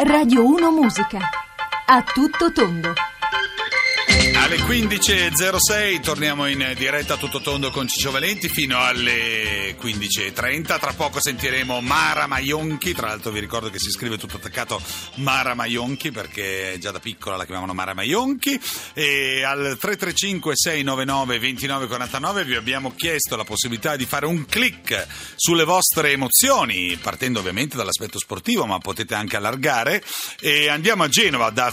Radio 1 Musica. A tutto tondo. Alle 15.06 torniamo in diretta a tutto tondo con Ciccio Valenti fino alle 15.30. Tra poco sentiremo Mara Maionchi. Tra l'altro vi ricordo che si scrive tutto attaccato Mara Maionchi perché già da piccola la chiamavano Mara Maionchi. E al 335 699 2949 vi abbiamo chiesto la possibilità di fare un click sulle vostre emozioni, partendo ovviamente dall'aspetto sportivo, ma potete anche allargare. E andiamo a Genova da,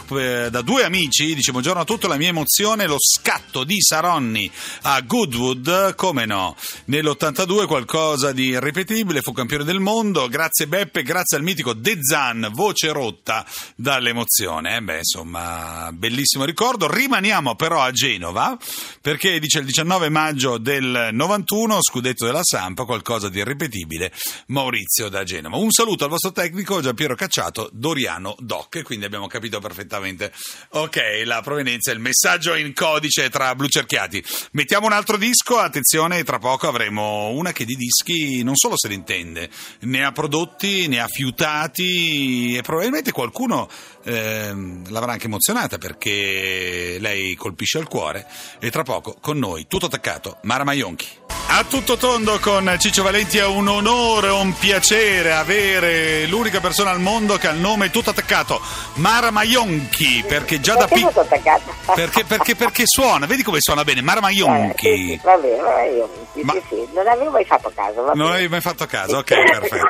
da due amici. Dice buongiorno a tutti, la mia emozione lo scatto di Saronni a Goodwood, come no? Nell'82 qualcosa di irripetibile, fu campione del mondo, grazie Beppe, grazie al mitico De Zan, voce rotta dall'emozione. Eh beh, insomma, bellissimo ricordo. Rimaniamo però a Genova, perché dice il 19 maggio del 91, scudetto della Sampa, qualcosa di irripetibile, Maurizio da Genova. Un saluto al vostro tecnico Giampiero Cacciato, Doriano Doc, quindi abbiamo capito perfettamente, ok, la provenienza, il messaggio in codice tra blu cerchiati. Mettiamo un altro disco, attenzione, tra poco avremo una che di dischi non solo se ne intende, ne ha prodotti, ne ha fiutati e probabilmente qualcuno eh, l'avrà anche emozionata perché lei colpisce il cuore e tra poco con noi, tutto attaccato, Mara Maionchi. A tutto tondo con Ciccio Valenti è un onore, un piacere avere l'unica persona al mondo che ha il nome tutto attaccato, Mara Maionchi, perché già da Perché tutto attaccato? Perché, perché, perché suona, vedi come suona bene, Mara Maionchi. Eh, sì, va bene, bene, sì, Ma- sì, sì, non avevo mai fatto caso. Va Non avevi mai fatto caso, ok, perfetto.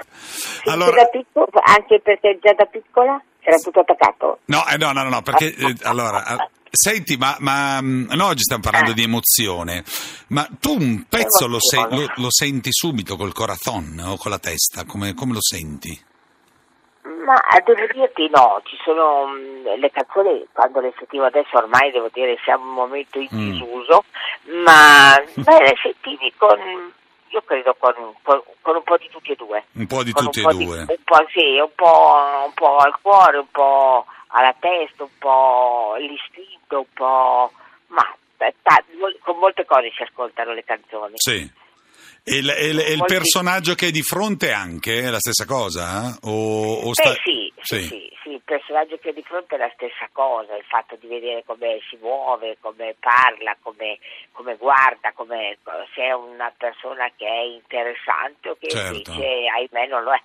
Allora, da anche perché già da piccola era tutto attaccato. no, eh, no, no, no, no, perché eh, allora, eh, senti, ma, ma mm, noi oggi stiamo parlando di emozione, ma tu un pezzo lo, se- lo- lo senti subito col corazon o con la testa, come, come lo senti? Ma eh, devo dirti no, ci sono mh, le canzoni, quando le sentivo adesso ormai devo dire siamo in un momento in Mm. disuso, ma beh, le sentivi con, io credo con, con- con un po' di tutti e due. Un po' di Con tutti e di- due. un po' sì, un po', un po' al cuore, un po' alla testa, un po' l'istinto, un po'... ma eh, ta- con molte cose si ascoltano le canzoni. Sì. E il, e il- e il personaggio che è di fronte anche è la stessa cosa? eh? O, o Beh sta- sì, sì, Sì. sì, personaggio che di fronte è la stessa cosa, il fatto di vedere come si muove, come parla, come, come guarda, come, se è una persona che è interessante o che Certo. invece ahimè non lo è.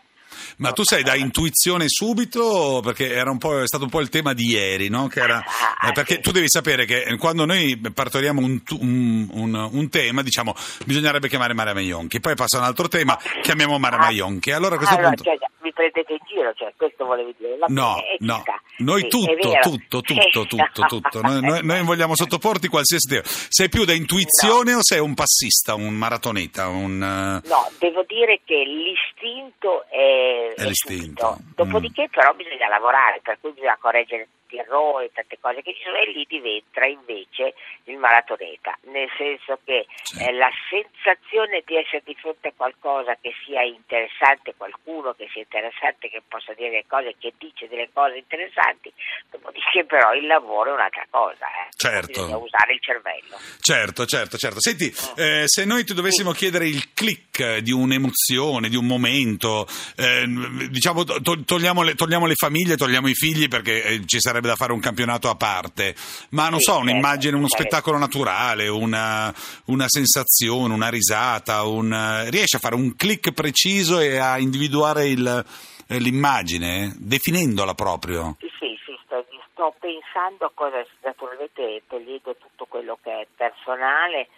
Ma tu sei da intuizione subito, perché era un po', è stato un po' il tema di ieri, no? Che era, Ah, eh, perché tu devi sapere che quando noi partoriamo un, un- un- un tema, diciamo, bisognerebbe chiamare Mara Maionchi, poi passa un altro tema, chiamiamo Mara Ah, Maionchi. Allora a questo allora, punto... cioè, mi prendete in giro, cioè, questo volevi dire? Va No, no, noi Sì, è tutto, tutto, tutto, tutto, tutto. Noi, noi- noi vogliamo sottoporti qualsiasi tema. Sei più da intuizione o sei un passista, un maratoneta, un... eh, No, devo dire che l'istinto è, È l'istinto. subito. Dopodiché però bisogna lavorare, per cui bisogna correggere gli errori, tante cose che ci sono e lì diventa invece il maratoneta, nel senso che Sì. eh, la sensazione di essere di fronte a qualcosa che sia interessante, qualcuno che sia interessante, che possa dire delle cose, che dice delle cose interessanti, dopodiché però il lavoro è un'altra cosa, eh. Certo. bisogna usare il cervello. Certo, certo, certo. Senti, eh, se noi ti dovessimo chiedere il click di un'emozione, di un momento, eh, diciamo, to- togliamo, le, togliamo le famiglie, togliamo i figli perché eh, ci sarebbe da fare un campionato a parte, ma non so, certo, un'immagine, uno spettacolo naturale, una, una sensazione, una risata, un, riesci a fare un click preciso e a individuare il- l'immagine, definendola proprio. Sì, sì, sì, sto, sto pensando a cosa, naturalmente togliendo tutto quello che è personale.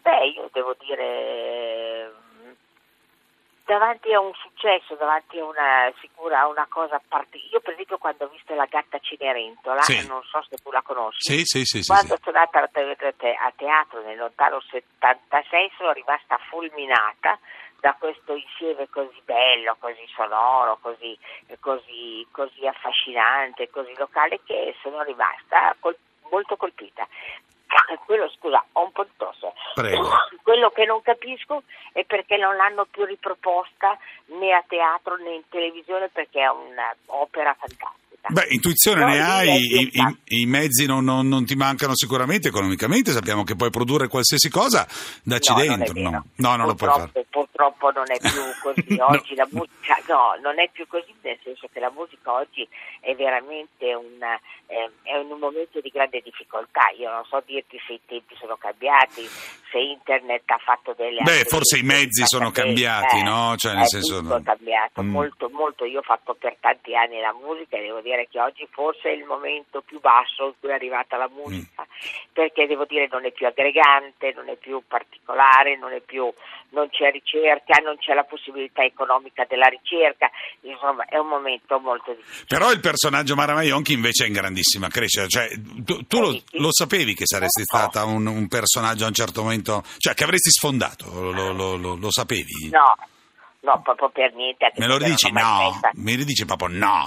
Beh, io devo dire, davanti a un successo, davanti a una sicura, a una cosa particolare. Io per esempio quando ho visto la gatta Cenerentola, Sì. non so se tu la conosci, Sì, sì, quando sono andata a teatro nel lontano 76 sono rimasta fulminata da questo insieme così bello, così sonoro, così, così, così affascinante, così locale che sono rimasta col- molto colpita. Quello, scusa, ho un po' di tosse. Prego. Quello che non capisco è perché non l'hanno più riproposta né a teatro né in televisione perché è un'opera fantastica. Beh, intuizione No, ne hai, i, i- i mezzi non, non- non ti mancano sicuramente economicamente, sappiamo che puoi produrre qualsiasi cosa, dacci No, non dentro. vero. No, no, non lo puoi fare. Purtroppo- non è più così. No. Oggi la musica, no, non è più così, nel senso che la musica oggi è veramente un, eh, è in un momento di grande difficoltà. Io non so dirti se i tempi sono cambiati, se internet ha fatto delle Beh, forse i mezzi sono cambiati, no? Cioè, nel è senso- tutto cambiato, Mm. molto, molto. Io ho fatto per tanti anni la musica e devo dire che oggi forse è il momento più basso in cui è arrivata la musica, perché devo dire non è più aggregante, non è più particolare, non è più non c'è ricerca, non c'è la possibilità economica della ricerca, insomma è un momento molto difficile. Però il personaggio Mara Maionchi invece è in grandissima crescita. Cioè, tu, tu lo, lo sapevi che saresti stata un, un personaggio a un certo momento, cioè che avresti sfondato, lo, lo- lo- lo sapevi? No, no, proprio per niente. Me lo mai No, mi ridici proprio no, no,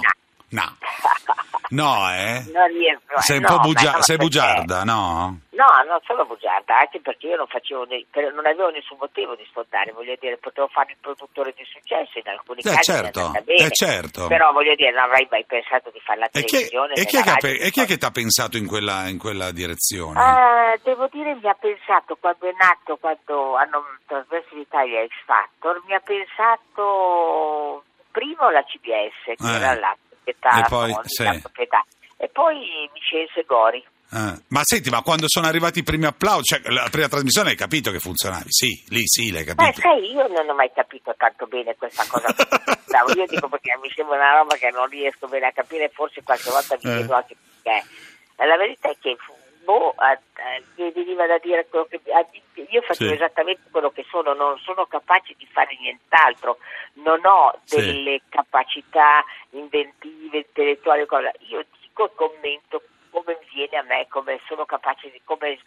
no, eh? Non eh, Sei un no, po' bugia- no, sei bugiarda, no? No, non sono bugiarda, anche perché io non facevo, ne- per- non avevo nessun motivo di sfondare, voglio dire, potevo fare il produttore di successo, in alcuni Eh, casi certo, bene, eh, certo. però voglio dire, non avrei mai pensato di fare la E chi, televisione. e chi è che e chi è che ti ha pensato in quella, in quella direzione? Eh, devo dire mi ha pensato quando è nato, quando hanno trasmesso in Italia X Factor, mi ha pensato primo la CBS, che Eh. era la proprietà, E poi, no, sì. proprietà. e poi Vincenzo Gori. Eh, Ma senti, ma quando sono arrivati i primi applausi, cioè la prima trasmissione hai capito che funzionavi? Sì, lì sì, l'hai Eh, capito. sai, io non ho mai capito tanto bene questa cosa. No, io dico perché mi sembra una roba che non riesco bene a capire, forse qualche volta mi Eh. chiedo anche perché. La verità è che boh, eh, eh, mi veniva da dire quello che a- io facevo Sì. esattamente quello che sono, non sono capace di fare nient'altro, non ho Sì. delle capacità inventive, intellettuali, cosa. io dico e commento come viene a me, come sono capace di come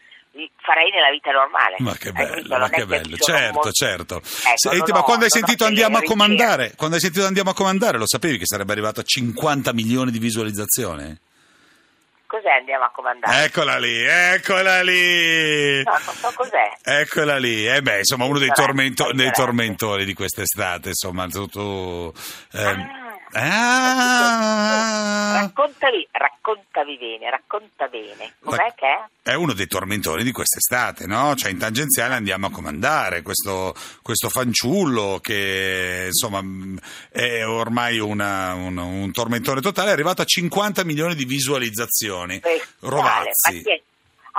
farei nella vita normale. Ma che bello, ma che bello, certo, certo. Ecco, Senti, ma ho- quando hai sentito andiamo a comandare, quando hai sentito andiamo a comandare, lo sapevi che sarebbe arrivato a 50 milioni di visualizzazioni? Cos'è andiamo a comandare? Eccola lì, eccola lì. No, non so cos'è. Eccola lì, eh beh, insomma, uno dei, tormento- dei tormentori di quest'estate, insomma, tu... tu, ehm, Ah. Ah, Raccontavi, raccontavi bene, racconta bene. Com'è che è? è uno dei tormentori di quest'estate, no? Cioè, in tangenziale andiamo a comandare questo, questo fanciullo che, insomma, è ormai una- un, un tormentore totale, è arrivato a 50 milioni di visualizzazioni. Bestiale. Rovazzi. Ma chi è?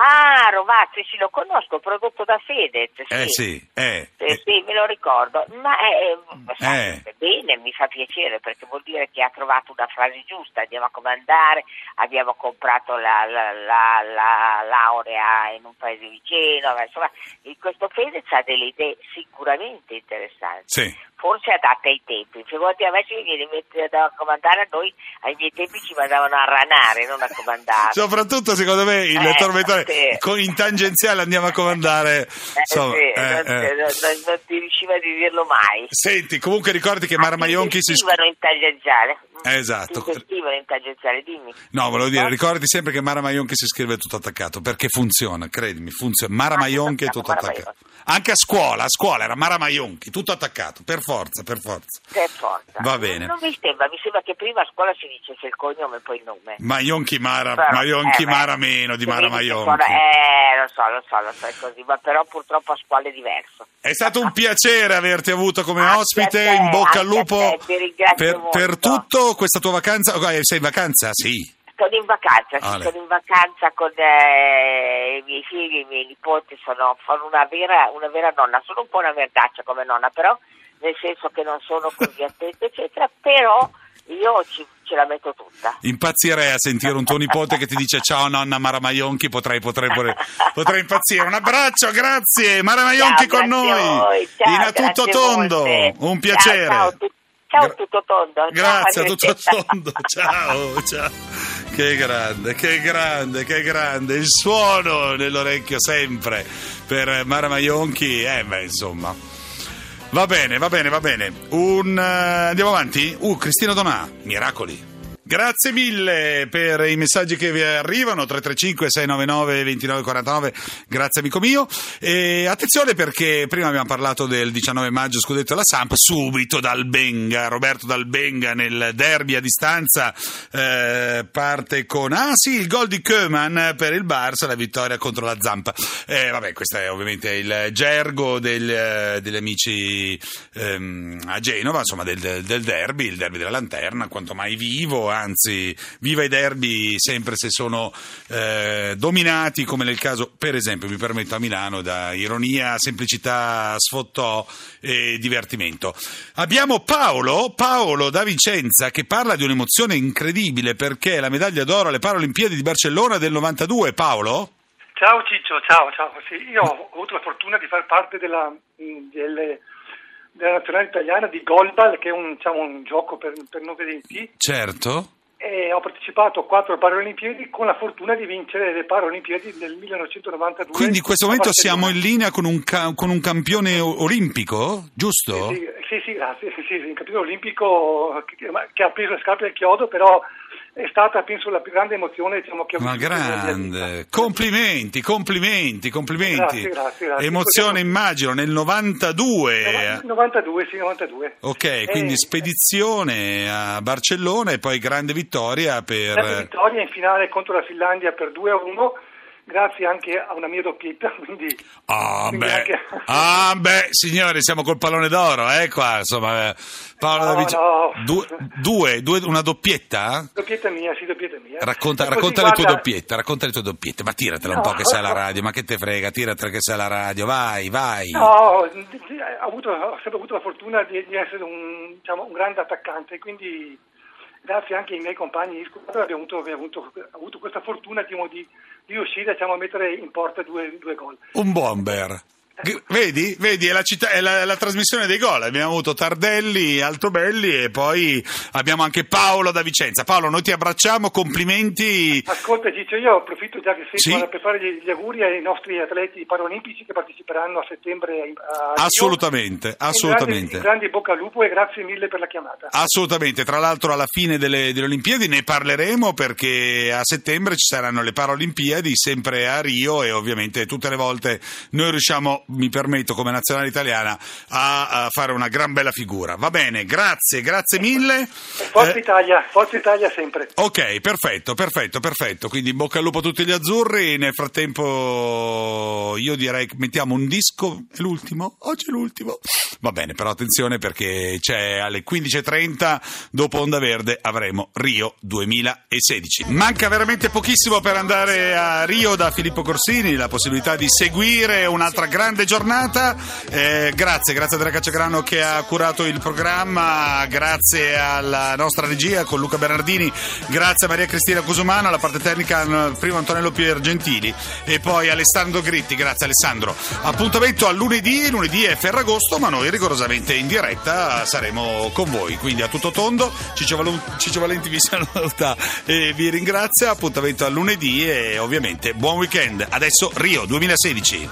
Ah, Rovazzi, sì, lo conosco, prodotto da Fedez. Sì. Eh sì, eh. Sì, sì, me lo ricordo, ma è, Eh. bene, mi fa piacere perché vuol dire che ha trovato una frase giusta, andiamo a comandare, abbiamo comprato la, la- la- la laurea in un paese vicino, ma insomma questo Fedez ha delle idee sicuramente interessanti, Sì. Forse adatte ai tempi, figurati a me in mente da comandare a noi, ai miei tempi ci mandavano a ranare, non a comandare. Soprattutto secondo me il Eh, tormentore sì. in tangenziale andiamo a comandare. Eh, insomma, sì, eh, non, eh. non- non- non ti riusciva di dirlo mai. Senti, comunque ricordi che Mara Maionchi si Investivano in tangenziale. Eh, esatto. Investivano in tangenziale, dimmi. No, volevo dire, No? ricordi sempre che Mara Maionchi si scrive tutto attaccato, perché funziona, credimi, funziona. Mara Maionchi è tutto attaccato. Anche a scuola, a scuola era Mara Maionchi, tutto attaccato, per forza, per forza. Per forza. Va bene. Non mi sembra, mi sembra che prima a scuola si dicesse il cognome e poi il nome. Maionchi Mara, Però, Maionchi eh, Mara meno di Mara Maionchi. suona- Eh, lo so, lo so, lo so, è così, ma però purtroppo a scuola è diverso. È stato un piacere averti avuto come Anche ospite, te, in bocca al lupo te, per, per tutto questa tua vacanza. Oh, eh, Sei in vacanza? Sì. Sono in vacanza, sì, sono in vacanza con eh, i miei figli, i miei nipoti, sono, sono una, vera, una vera nonna, sono un po' una merdaccia come nonna, però nel senso che non sono così attenta, eccetera, però io ci, ce la metto tutta. Impazzirei a sentire un tuo nipote che ti dice ciao nonna Mara Maionchi, potrei, potrei, potrei, impazzire. Un abbraccio, grazie. Mara Maionchi Ciao, con noi. ciao, in a tutto tondo. molte. Un Ciao, piacere. Ciao, ciao, Gra- tutto tondo. Ciao, Grazie a tutto tondo. Ciao, ciao. Che grande, che grande, che grande. Il suono nell'orecchio sempre per Mara Maionchi. Eh, beh, insomma. Va bene, va bene, va bene. Un, eh, andiamo avanti? Uh, Cristina Donà, Miracoli. Grazie mille per i messaggi che vi arrivano 335 699 2949 grazie amico mio. E attenzione perché prima abbiamo parlato del 19 maggio scudetto alla Samp subito dal Benga Roberto Dal Benga nel derby a distanza eh, parte con ah sì il gol di Koeman per il Barça la vittoria contro la Zampa eh, vabbè questo è ovviamente il gergo del, degli amici ehm, a Genova insomma del, del derby il derby della lanterna quanto mai vivo anzi viva i derby sempre se sono eh, dominati come nel caso per esempio mi permetto a Milano da ironia, semplicità, sfottò e divertimento. Abbiamo Paolo, Paolo da Vicenza che parla di un'emozione incredibile perché la medaglia d'oro alle Paralimpiadi di Barcellona del 92, Paolo? Ciao Ciccio, ciao, ciao. Sì, io ho avuto la fortuna di far parte della, delle, della nazionale italiana di Golbal, che è un, diciamo, un gioco per, per non vedenti. Certo e ho partecipato a quattro Paralimpiadi con la fortuna di vincere le Paralimpiadi nel 1992. Quindi in questo momento siamo in linea con un, ca- con un campione olimpico, giusto? Sì, sì, sì, grazie. Sì, sì, un campione olimpico che, che ha preso le scarpe del chiodo, però è stata penso la più grande emozione diciamo, che ho Ma grande, complimenti, complimenti, complimenti. Grazie, grazie, grazie. Emozione immagino nel 92. 92, sì, 92. Ok, eh, quindi spedizione a Barcellona e poi grande vittoria per... Grande vittoria in finale contro la Finlandia per 2 a 1 grazie anche a una mia doppietta. Quindi, ah, quindi beh. Anche... ah, beh, signori, siamo col pallone d'oro, eh, qua, insomma, Paolo no, Davici... no. due, due, due, una doppietta? Doppietta mia, sì, doppietta mia. Racconta, racconta le tue doppiette, racconta le tue doppiette, ma tiratela un po' che sei alla radio, ma che te frega, tiratela che sei alla radio, vai, vai. No, ho, avuto, ho sempre avuto la fortuna di, di essere un, diciamo, un grande attaccante, quindi grazie anche ai miei compagni di squadra abbiamo avuto, abbiamo avuto, avuto questa fortuna diciamo, di, di, riuscire diciamo, a mettere in porta due, due gol. Un bomber. Vedi? Vedi, è, la, città, è la, la, trasmissione dei gol. Abbiamo avuto Tardelli, Altobelli e poi abbiamo anche Paolo da Vicenza. Paolo, noi ti abbracciamo, complimenti. Ascolta Ciccio, io approfitto già che sei sì? per fare gli, auguri ai nostri atleti paralimpici che parteciperanno a settembre a Assolutamente, Rio. assolutamente. Un grande, bocca al lupo e grazie mille per la chiamata. Assolutamente, tra l'altro alla fine delle, delle Olimpiadi ne parleremo perché a settembre ci saranno le Paralimpiadi sempre a Rio e ovviamente tutte le volte noi riusciamo mi permetto come nazionale italiana a, a, fare una gran bella figura. Va bene, grazie, grazie mille. Forza eh, Italia, Forza Italia sempre. Ok, perfetto, perfetto, perfetto. Quindi in bocca al lupo a tutti gli azzurri. Nel frattempo io direi che mettiamo un disco, è l'ultimo? Oggi è l'ultimo. Va bene, però attenzione perché c'è alle 15.30 dopo Onda Verde avremo Rio 2016. Manca veramente pochissimo per andare a Rio da Filippo Corsini, la possibilità di seguire un'altra grande grande giornata. Eh, grazie, grazie a Andrea Cacciagrano che ha curato il programma, grazie alla nostra regia con Luca Bernardini, grazie a Maria Cristina Cusumano, alla parte tecnica prima Antonello Piergentili e poi Alessandro Gritti. Grazie Alessandro. Appuntamento a lunedì, lunedì è Ferragosto, ma noi rigorosamente in diretta saremo con voi. Quindi a tutto tondo, Ciccio, Val- Ciccio Valenti vi saluta e vi ringrazia. Appuntamento a lunedì e ovviamente buon weekend. Adesso Rio 2016.